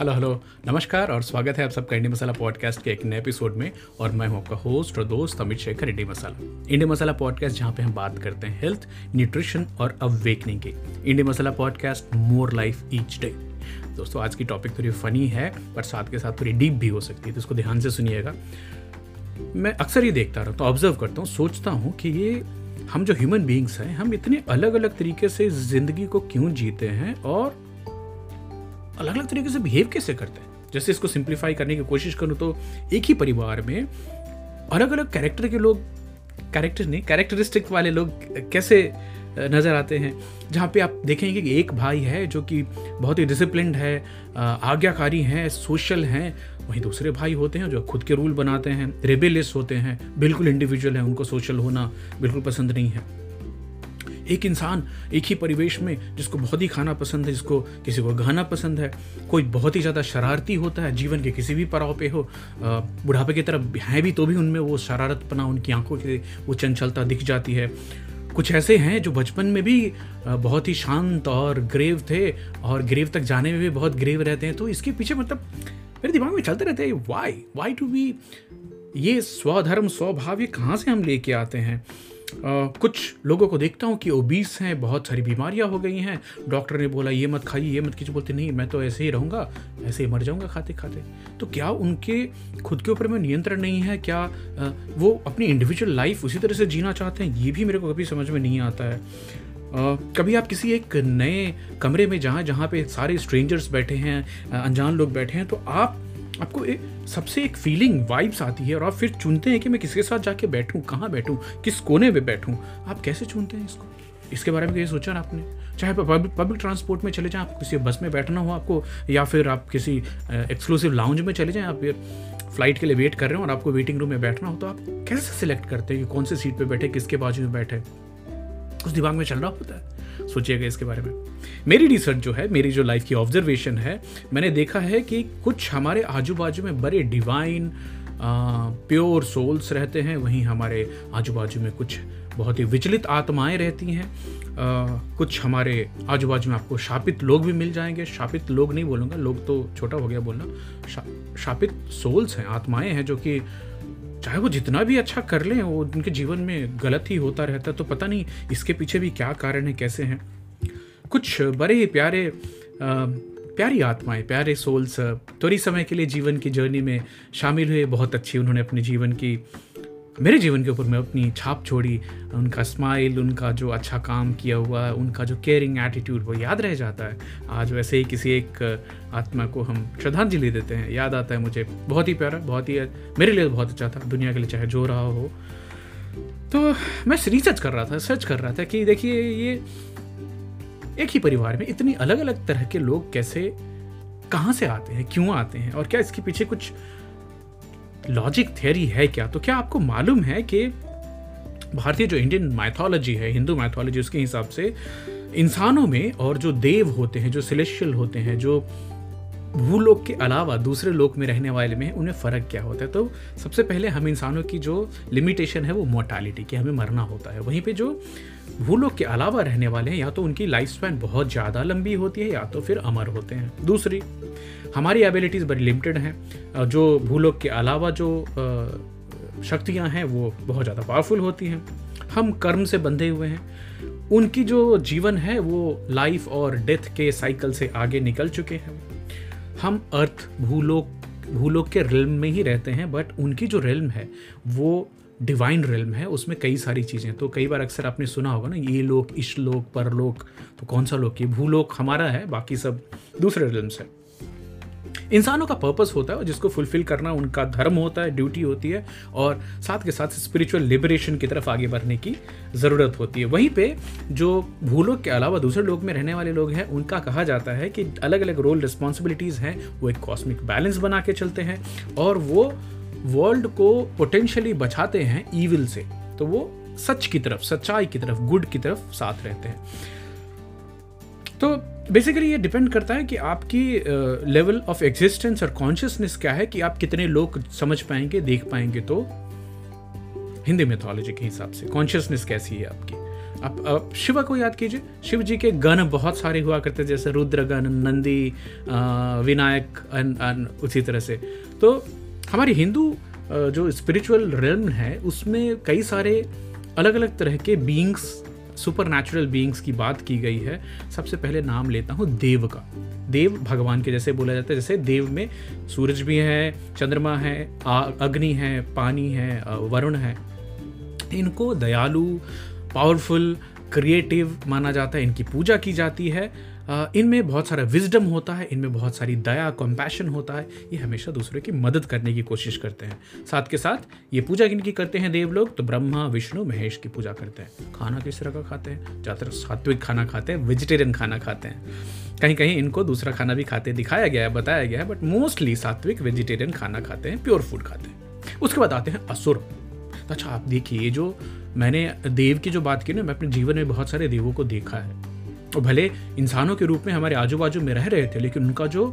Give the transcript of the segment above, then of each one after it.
Hello hello नमस्कार और स्वागत है आप सबका इंडी मसाला पॉडकास्ट के एक नए एपिसोड में और मैं हूँ आपका होस्ट और दोस्त Amit Shekhar Indie Masala Indie Masala podcast जहाँ पे हम बात करते हैं हेल्थ न्यूट्रिशन और अवेकनिंग की। Indie Masala podcast more life each day दोस्तों, आज की टॉपिक थोड़ी फनी है, पर साथ के साथ थोड़ी डीप भी हो सकती है तो इसको ध्यान से सुनिएगा। मैं अक्सर ये देखता रहता हूँ ऑब्ज़र्व करता हूँ, सोचता हूँ कि ये हम जो ह्यूमन बींग्स हैं, हम इतने अलग अलग तरीके से ज़िंदगी को क्यों जीते हैं और अलग अलग तरीके से बिहेव कैसे करते हैं? जैसे इसको सिंप्लीफाई करने की कोशिश करूँ तो एक ही परिवार में अलग अलग कैरेक्टर के लोग कैरेक्टर नहीं कैरेक्टरिस्टिक वाले लोग कैसे नज़र आते हैं? जहाँ पे आप देखेंगे कि एक भाई है जो कि बहुत ही डिसिप्लिन है आज्ञाकारी हैं सोशल हैं, वहीं दूसरे भाई होते हैं जो खुद के रूल बनाते हैं रेबेलियस होते हैं, बिल्कुल इंडिविजुअल हैं, उनको सोशल होना बिल्कुल पसंद नहीं है। एक इंसान एक ही परिवेश में जिसको बहुत ही खाना पसंद है, जिसको किसी को गाना पसंद है, कोई बहुत ही ज़्यादा शरारती होता है, जीवन के किसी भी पड़ाव पे हो बुढ़ापे की तरफ़ हैं भी तो भी उनमें वो शरारतपना, उनकी आँखों की वो चंचलता दिख जाती है। कुछ ऐसे हैं जो बचपन में भी बहुत ही शांत और ग्रेव थे और ग्रेव तक जाने में भी बहुत ग्रेव रहते हैं तो इसके पीछे मतलब मेरे दिमाग में चलते रहते हैं वाई वाई टू बी ये स्वधर्म, स्वभाव, ये कहाँ से हम लेके आते हैं? कुछ लोगों को देखता हूँ कि ओबीस हैं बहुत सारी बीमारियाँ हो गई हैं। डॉक्टर ने बोला ये मत खाइए ये मत कीजिए। बोलते नहीं मैं तो ऐसे ही रहूँगा ऐसे ही मर जाऊँगा खाते खाते तो क्या उनके खुद के ऊपर में नियंत्रण नहीं है? क्या वो अपनी इंडिविजुअल लाइफ उसी तरह से जीना चाहते हैं? ये भी मेरे को कभी समझ में नहीं आता है। Uh, कभी आप किसी एक नए कमरे में जहाँ जहाँ पे सारे स्ट्रेंजर्स बैठे हैं अनजान लोग बैठे हैं तो आप आपको एक सबसे एक फीलिंग वाइब्स आती है और आप फिर चुनते हैं कि मैं किसके साथ जाके बैठूं, कहाँ बैठूं, किस कोने में बैठूं। आप कैसे चुनते हैं इसको? इसके बारे में कहीं सोचा ना आपने? चाहे पब्लिक ट्रांसपोर्ट में चले जाएँ, आपको किसी बस में बैठना हो आपको, या फिर आप किसी एक्सक्लूसिव लाउंज में चले जाएँ, आप फ़्लाइट के लिए वेट कर रहे हो और आपको वेटिंग रूम में बैठना हो तो आप कैसे सिलेक्ट करते हैं कि कौन सी सीट पे बैठे, किसके बाजू में बैठे? कुछ दिमाग में चल रहा होता है। सोचिएगा इसके बारे में। मेरी रिसर्च जो है मेरी जो लाइफ की ऑब्जर्वेशन है मैंने देखा है कि कुछ हमारे आजू बाजू में बड़े डिवाइन प्योर सोल्स रहते हैं वहीं हमारे आजू बाजू में कुछ बहुत ही विचलित आत्माएँ रहती हैं। कुछ हमारे आजू बाजू में आपको शापित लोग भी मिल जाएँगे। शापित लोग नहीं बोलूँगा लोग तो छोटा हो गया बोलना शा, शापित सोल्स हैं आत्माएँ हैं जो कि चाहे वो जितना भी अच्छा कर लें वो उनके जीवन में गलत ही होता रहता है तो पता नहीं इसके पीछे भी क्या कारण है कैसे हैं। कुछ बड़े ही प्यारे आ, प्यारी आत्माएँ प्यारे सोल्स थोड़ी समय के लिए जीवन की जर्नी में शामिल हुए बहुत अच्छी उन्होंने अपने जीवन की मेरे जीवन के ऊपर मैं अपनी छाप छोड़ी, उनका स्माइल उनका जो अच्छा काम किया हुआ उनका जो केयरिंग एटीट्यूड वो याद रह जाता है। आज वैसे ही किसी एक आत्मा को हम श्रद्धांजलि देते हैं। याद आता है मुझे, बहुत ही प्यारा, बहुत ही, मेरे लिए बहुत अच्छा था, दुनिया के लिए चाहे जो रहा हो। तो मैं रिसर्च कर रहा था सर्च कर रहा था कि देखिए ये एक ही परिवार में इतनी अलग अलग तरह के लोग कैसे, कहाँ से आते हैं, क्यों आते हैं और क्या इसके पीछे कुछ लॉजिक थेरी है क्या? तो क्या आपको मालूम है कि भारतीय जो इंडियन माइथोलॉजी है हिंदू माइथोलॉजी उसके हिसाब से इंसानों में और जो देव होते हैं, जो सिलेशियल होते हैं, जो भूलोक के अलावा दूसरे लोक में रहने वाले में, उन्हें फ़र्क क्या होता है? तो सबसे पहले हम इंसानों की जो लिमिटेशन है, वो मोर्टालिटी की, हमें मरना होता है। वहीं पे जो भूलोक के अलावा रहने वाले हैं, या तो उनकी लाइफ स्पैन बहुत ज़्यादा लंबी होती है, या तो फिर अमर होते हैं। दूसरी हमारी एबिलिटीज़ बड़ी लिमिटेड हैं। जो भूलोक के अलावा जो शक्तियाँ हैं, वो बहुत ज़्यादा पावरफुल होती हैं। हम कर्म से बंधे हुए हैं। उनकी जो जीवन है, वो लाइफ और डेथ के साइकिल से आगे निकल चुके हैं। हम अर्थ भूलोक भूलोक के रिल्म में ही रहते हैं बट उनकी जो रिल्म है, वो डिवाइन रिल्म है। उसमें कई सारी चीज़ें तो कई बार अक्सर आपने सुना होगा ना, ये लोक इश्लोक परलोक तो कौन सा लोक? ये भूलोक हमारा है, बाकी सब दूसरे रिल्म है। इंसानों का पर्पस होता है जिसको फुलफिल करना उनका धर्म होता है ड्यूटी होती है और साथ के साथ स्पिरिचुअल लिबरेशन की तरफ़ आगे बढ़ने की ज़रूरत होती है। वहीं पे जो भूलोक के अलावा दूसरे लोग में रहने वाले लोग हैं, उनका कहा जाता है कि अलग अलग रोल रिस्पॉन्सिबिलिटीज़ हैं, वो एक कॉस्मिक बैलेंस बना के चलते हैं और वो वर्ल्ड को पोटेंशियली बचाते हैं ईविल से। तो वो सच की तरफ़, सच्चाई की तरफ़ गुड की तरफ़ साथ रहते हैं। बेसिकली ये डिपेंड करता है कि आपकी लेवल ऑफ़ एग्जिस्टेंस और कॉन्शियसनेस क्या है कि आप कितने लोग समझ पाएँगे देख पाएँगे। तो हिंदी मेथोलॉजी के हिसाब से कॉन्शियसनेस कैसी है आपकी? आप, आप शिव को याद कीजिए। शिव जी के गण बहुत सारे हुआ करते जैसे रुद्रगण नंदी विनायक अन, अन, उसी तरह से। तो हमारी हिंदू जो स्पिरिचुअल रेलम है उसमें कई सारे अलग अलग तरह के बींग्स सुपर नेचुरल बींग्स की बात की गई है, सबसे पहले नाम लेता हूँ देव का। देव भगवान के जैसे बोला जाता है, जैसे देव में सूरज भी है, चंद्रमा है अग्नि है, पानी है वरुण है। इनको दयालु पावरफुल क्रिएटिव माना जाता है, इनकी पूजा की जाती है। इनमें बहुत सारा विजडम होता है, इनमें बहुत सारी दया कंपैशन होता है। ये हमेशा दूसरे की मदद करने की कोशिश करते हैं। साथ के साथ ये पूजा किनकी करते हैं देव लोग तो ब्रह्मा, विष्णु, महेश की पूजा करते हैं। खाना किस तरह का खाते हैं? ज़्यादातर सात्विक खाना खाते हैं वेजिटेरियन खाना खाते हैं। कहीं कहीं इनको दूसरा खाना भी खाते दिखाया गया है, बताया गया है बट मोस्टली सात्विक वेजिटेरियन खाना खाते हैं प्योर फ़ूड खाते हैं। उसके बाद आते हैं असुर। अच्छा आप देखिए जो मैंने देव की जो बात की ना, मैं अपने जीवन में बहुत सारे देवों को देखा है। और भले इंसानों के रूप में हमारे आजू बाजू में रह रहे थे, लेकिन उनका जो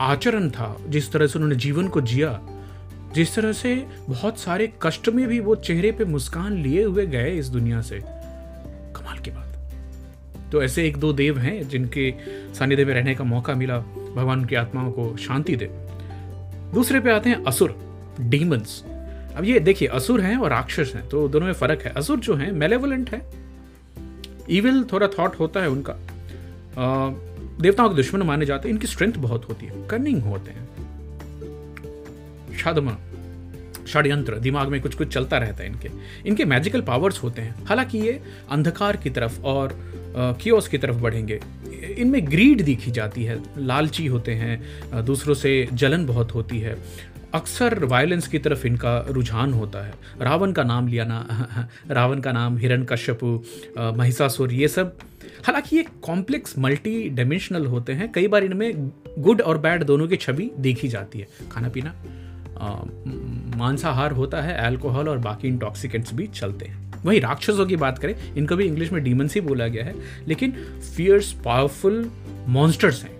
आचरण था, जिस तरह से उन्होंने जीवन को जिया, जिस तरह से बहुत सारे कष्ट में भी वो चेहरे पे मुस्कान लिए हुए गए इस दुनिया से, कमाल की बात। तो ऐसे एक दो देव हैं, जिनके सानिध्य में रहने का मौका मिला, भगवान की आत्माओं को शांति दे। दूसरे पे आते हैं असुर डीमंस अब ये देखिए, असुर हैं और राक्षस हैं तो दोनों में फ़र्क है। असुर जो हैं मेलेवलेंट है ईविल थोड़ा थॉट होता है उनका। देवताओं के दुश्मन माने जाते हैं, इनकी स्ट्रेंथ बहुत होती है कनिंग होते हैं। शादमा, षड्यंत्र, दिमाग में कुछ कुछ चलता रहता है इनके। इनके मैजिकल पावर्स होते हैं। हालाँकि ये अंधकार की तरफ़ और कियोस की तरफ़ बढ़ेंगे। इनमें ग्रीड दिखी जाती है, लालची होते हैं दूसरों से जलन बहुत होती है। अक्सर वायलेंस की तरफ़ इनका रुझान होता है। रावण का नाम लिया ना रावण का नाम हिरण कश्यपु महिषासुर, ये सब। हालाँकि ये कॉम्प्लेक्स मल्टी डायमेंशनल होते हैं। कई बार इनमें गुड और बैड दोनों की छवि देखी जाती है। खाना पीना मांसाहार होता है अल्कोहल और बाकी इंटॉक्सिकेंट्स भी चलते हैं। वहीं राक्षसों की बात करें, इनको भी इंग्लिश में डीमंस ही बोला गया है। लेकिन फियर्स पावरफुल मॉन्स्टर्स हैं।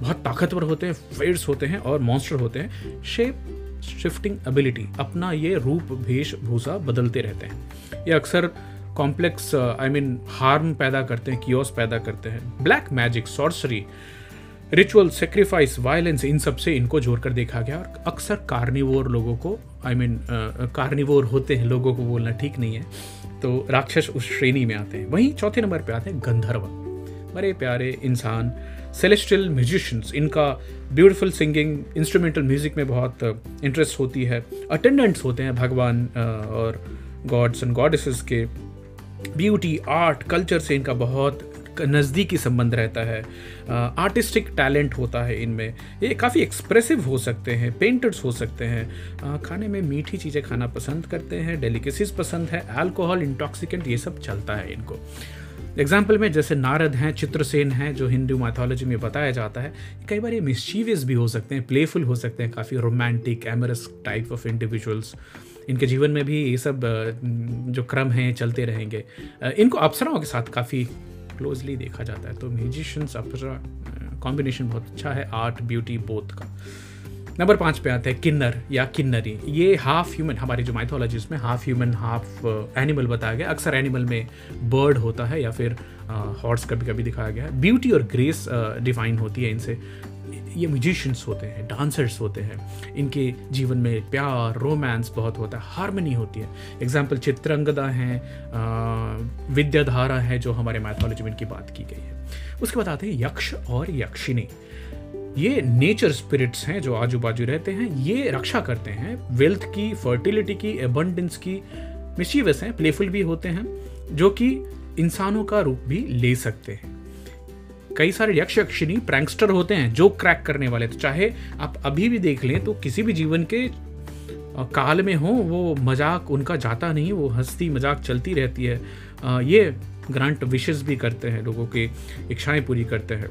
बहुत ताकतवर होते हैं फेड्स होते हैं और मॉन्स्टर होते हैं। शेप शिफ्टिंग एबिलिटी अपना ये रूप, भेष वेशभूषा बदलते रहते हैं। ये अक्सर कॉम्प्लेक्स आई मीन हार्म पैदा करते हैं कियोस पैदा करते हैं। Black magic sorcery ritual sacrifice violence इन सबसे इनको जोड़कर देखा गया और अक्सर कार्निवोर लोगों को आई मीन कार्निवोर होते हैं, लोगों को बोलना ठीक नहीं है। तो राक्षस उस श्रेणी में आते हैं। वहीं चौथे नंबर पे आते हैं गंधर्व। बड़े प्यारे इंसान सेलेस्टियल म्यूजिशंस इनका ब्यूटीफुल सिंगिंग इंस्ट्रूमेंटल म्यूज़िक में बहुत इंटरेस्ट होती है। अटेंडेंट्स होते हैं भगवान और गॉड्स एंड गॉडेसेस के। ब्यूटी आर्ट कल्चर से इनका बहुत नज़दीकी संबंध रहता है। आर्टिस्टिक टैलेंट होता है इनमें। ये काफ़ी एक्सप्रेसिव हो सकते हैं पेंटर्स हो सकते हैं। uh, खाने में मीठी चीज़ें खाना पसंद करते हैं डेलिकेसीज पसंद है अल्कोहल इंटॉक्सिकेंट ये सब चलता है इनको। एग्ज़ाम्पल में जैसे नारद हैं, चित्रसेन हैं, जो हिंदू माथोलॉजी में बताया जाता है, कई बार ये मिसचीवियस भी हो सकते हैं प्लेफुल हो सकते हैं, काफ़ी romantic amorous type of individuals इनके जीवन में भी ये सब जो क्रम हैं, चलते रहेंगे। इनको अप्सराओं के साथ काफ़ी क्लोजली देखा जाता है तो म्यूजिशंस अप्सरा कॉम्बिनेशन बहुत अच्छा है आर्ट ब्यूटी बोथ का। नंबर पाँच पे आते हैं किन्नर या किन्नरी। ये हाफ़ ह्यूमन हमारी जो माइथोलॉजी में हाफ़ ह्यूमन हाफ़ एनिमल बताया गया। अक्सर एनिमल में बर्ड होता है या फिर हॉर्स uh, कभी कभी दिखाया गया है। ब्यूटी और ग्रेस डिफाइन होती है इनसे। ये म्यूजिशियंस होते हैं डांसर्स होते हैं। इनके जीवन में प्यार रोमांस बहुत होता है हारमोनी होती है। एग्ज़ाम्पल चित्रंगदा हैं uh, विद्याधारा है जो हमारे मैथोलॉजी में इनकी बात की गई है। उसके बाद आते हैं यक्ष और यक्षिणी। ये नेचर स्पिरिट्स हैं जो आजू बाजू रहते हैं, ये रक्षा करते हैं वेल्थ की फर्टिलिटी की एबंडेंस की मिशीवस हैं प्लेफुल भी होते हैं, जो कि इंसानों का रूप भी ले सकते हैं। कई सारे यक्ष यक्षिणी प्रैंकस्टर होते हैं जो क्रैक करने वाले तो चाहे आप अभी भी देख लें तो किसी भी जीवन के काल में हो, वो मज़ाक उनका जाता नहीं, वो हंसती, मज़ाक चलती रहती है। ये ग्रांट विशेष भी करते हैं, लोगों की इच्छाएँ पूरी करते हैं।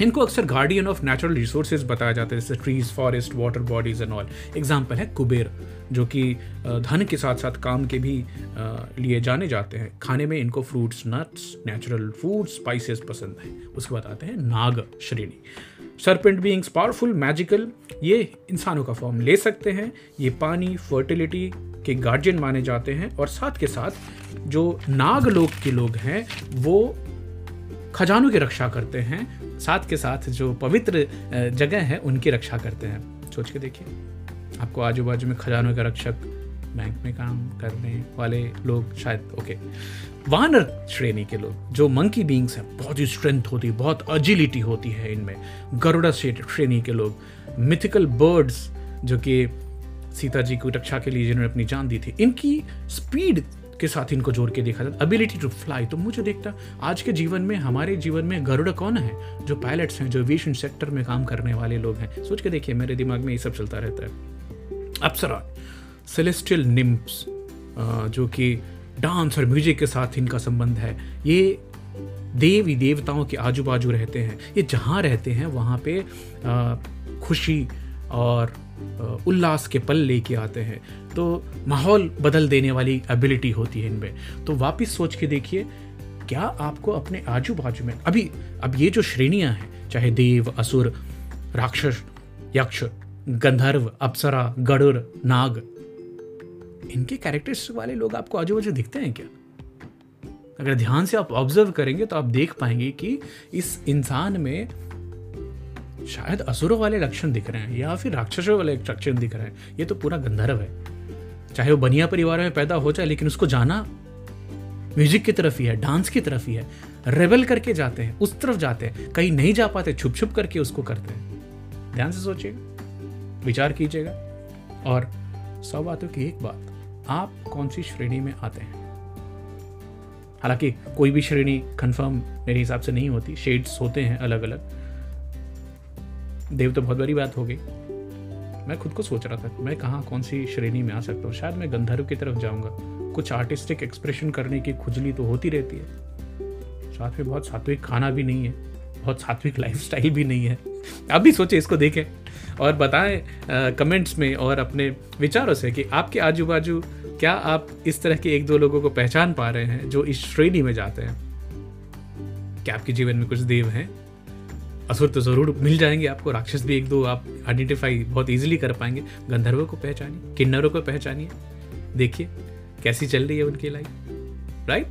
इनको अक्सर गार्डियन ऑफ़ नेचुरल रिसोर्सेज बताया जाता है, जैसे trees forest water bodies and all example है कुबेर, जो कि धन के साथ साथ काम के भी लिए जाने जाते हैं। खाने में इनको fruits nuts natural food spices पसंद है। उसके बाद आते हैं नाग श्रेणी। सरपेंट बींग्स पावरफुल मैजिकल ये इंसानों का फॉर्म ले सकते हैं। ये पानी फर्टिलिटी के गार्जियन माने जाते हैं। और साथ के साथ जो नाग लोक के लोग हैं, वो खजानों की रक्षा करते हैं, साथ के साथ जो पवित्र जगह है, उनकी रक्षा करते हैं। सोच के देखिए। आपको आजू बाजू में खजानों का रक्षक, बैंक में काम करने वाले लोग शायद, ओके। वानर श्रेणी के लोग, जो मंकी बींग्स हैं, बहुत ही स्ट्रेंथ होती है बहुत अजिलिटी होती है इनमें। गरुड़ा श्रेणी के लोग मिथिकल बर्ड्स जो कि सीता जी को रक्षा के लिए जिन्होंने अपनी जान दी थी, इनकी स्पीड के साथ इनको जोड़ के देखा जाता अबिलिटी टू फ्लाई तो मुझे देखता, आज के जीवन में, हमारे जीवन में गरुड़ कौन है? जो पायलट्स हैं, जो एविएशन सेक्टर में काम करने वाले लोग हैं। सोच के देखिए, मेरे दिमाग में ये सब चलता रहता है। अप्सरा सेलेस्टियल निम्स जो कि डांस और म्यूज़िक के साथ इनका संबंध है। ये देवी देवताओं के आजू बाजू रहते हैं। ये जहाँ रहते हैं, वहाँ पे खुशी और उल्लास के पल लेके आते हैं। तो माहौल बदल देने वाली एबिलिटी होती है इनमें। तो वापस सोच के देखिए, क्या आपको अपने आजू बाजू में, अभी, अब ये जो श्रेणियाँ हैं, चाहे देव, असुर, राक्षस, यक्ष, गंधर्व, अप्सरा, गरुड़, नाग, इनके कैरेक्टर्स वाले लोग आपको आजू बाजू दिखते हैं क्या? अगर ध्यान से आप ऑब्ज़र्व करेंगे तो आप देख पाएँगे कि इस इंसान में शायद असुरों वाले लक्षण दिख रहे हैं या फिर राक्षसों वाले लक्षण दिख रहे हैं। ये तो पूरा गंधर्व है। चाहे वो बनिया परिवार में पैदा हो जाए, लेकिन उसको जाना म्यूज़िक की तरफ़ ही है, डांस की तरफ़ ही है। रेबल करके जाते हैं, उस तरफ़ जाते हैं। कहीं नहीं जा पाते छुप छुप करके उसको करते हैं। ध्यान से सोचिएगा, विचार कीजिएगा। और सौ बातों की एक बात, आप कौन सी श्रेणी में आते हैं? हालाँकि कोई भी श्रेणी कंफर्म मेरे हिसाब से नहीं होती शेड्स होते हैं अलग अलग देव तो बहुत बड़ी बात हो गई। मैं खुद को सोच रहा था, मैं कहाँ, कौन सी श्रेणी में आ सकता हूँ? शायद मैं गंधर्व की तरफ़ जाऊँगा। कुछ आर्टिस्टिक एक्सप्रेशन करने की खुजली तो होती रहती है। साथ में बहुत सात्विक खाना भी नहीं है, बहुत सात्विक लाइफ भी नहीं है। आप भी सोचे, इसको देखें और बताएँ कमेंट्स में और अपने विचारों से कि आपके आजू बाजू क्या आप इस तरह के एक दो लोगों को पहचान पा रहे हैं जो इस श्रेणी में जाते हैं? क्या आपके जीवन में कुछ देव हैं? असुर तो ज़रूर मिल जाएँगे आपको, राक्षस भी एक दो आप आइडेंटिफाई बहुत इजीली कर पाएँगे। गंधर्वों को पहचानिए, किन्नरों को पहचानिए। देखिए, कैसी चल रही है उनकी लाइफ राइट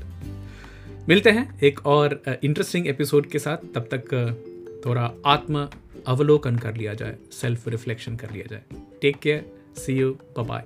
मिलते हैं एक और इंटरेस्टिंग एपिसोड के साथ। तब तक थोड़ा आत्म अवलोकन कर लिया जाए सेल्फ रिफ्लेक्शन कर लिया जाए। Take care see you bye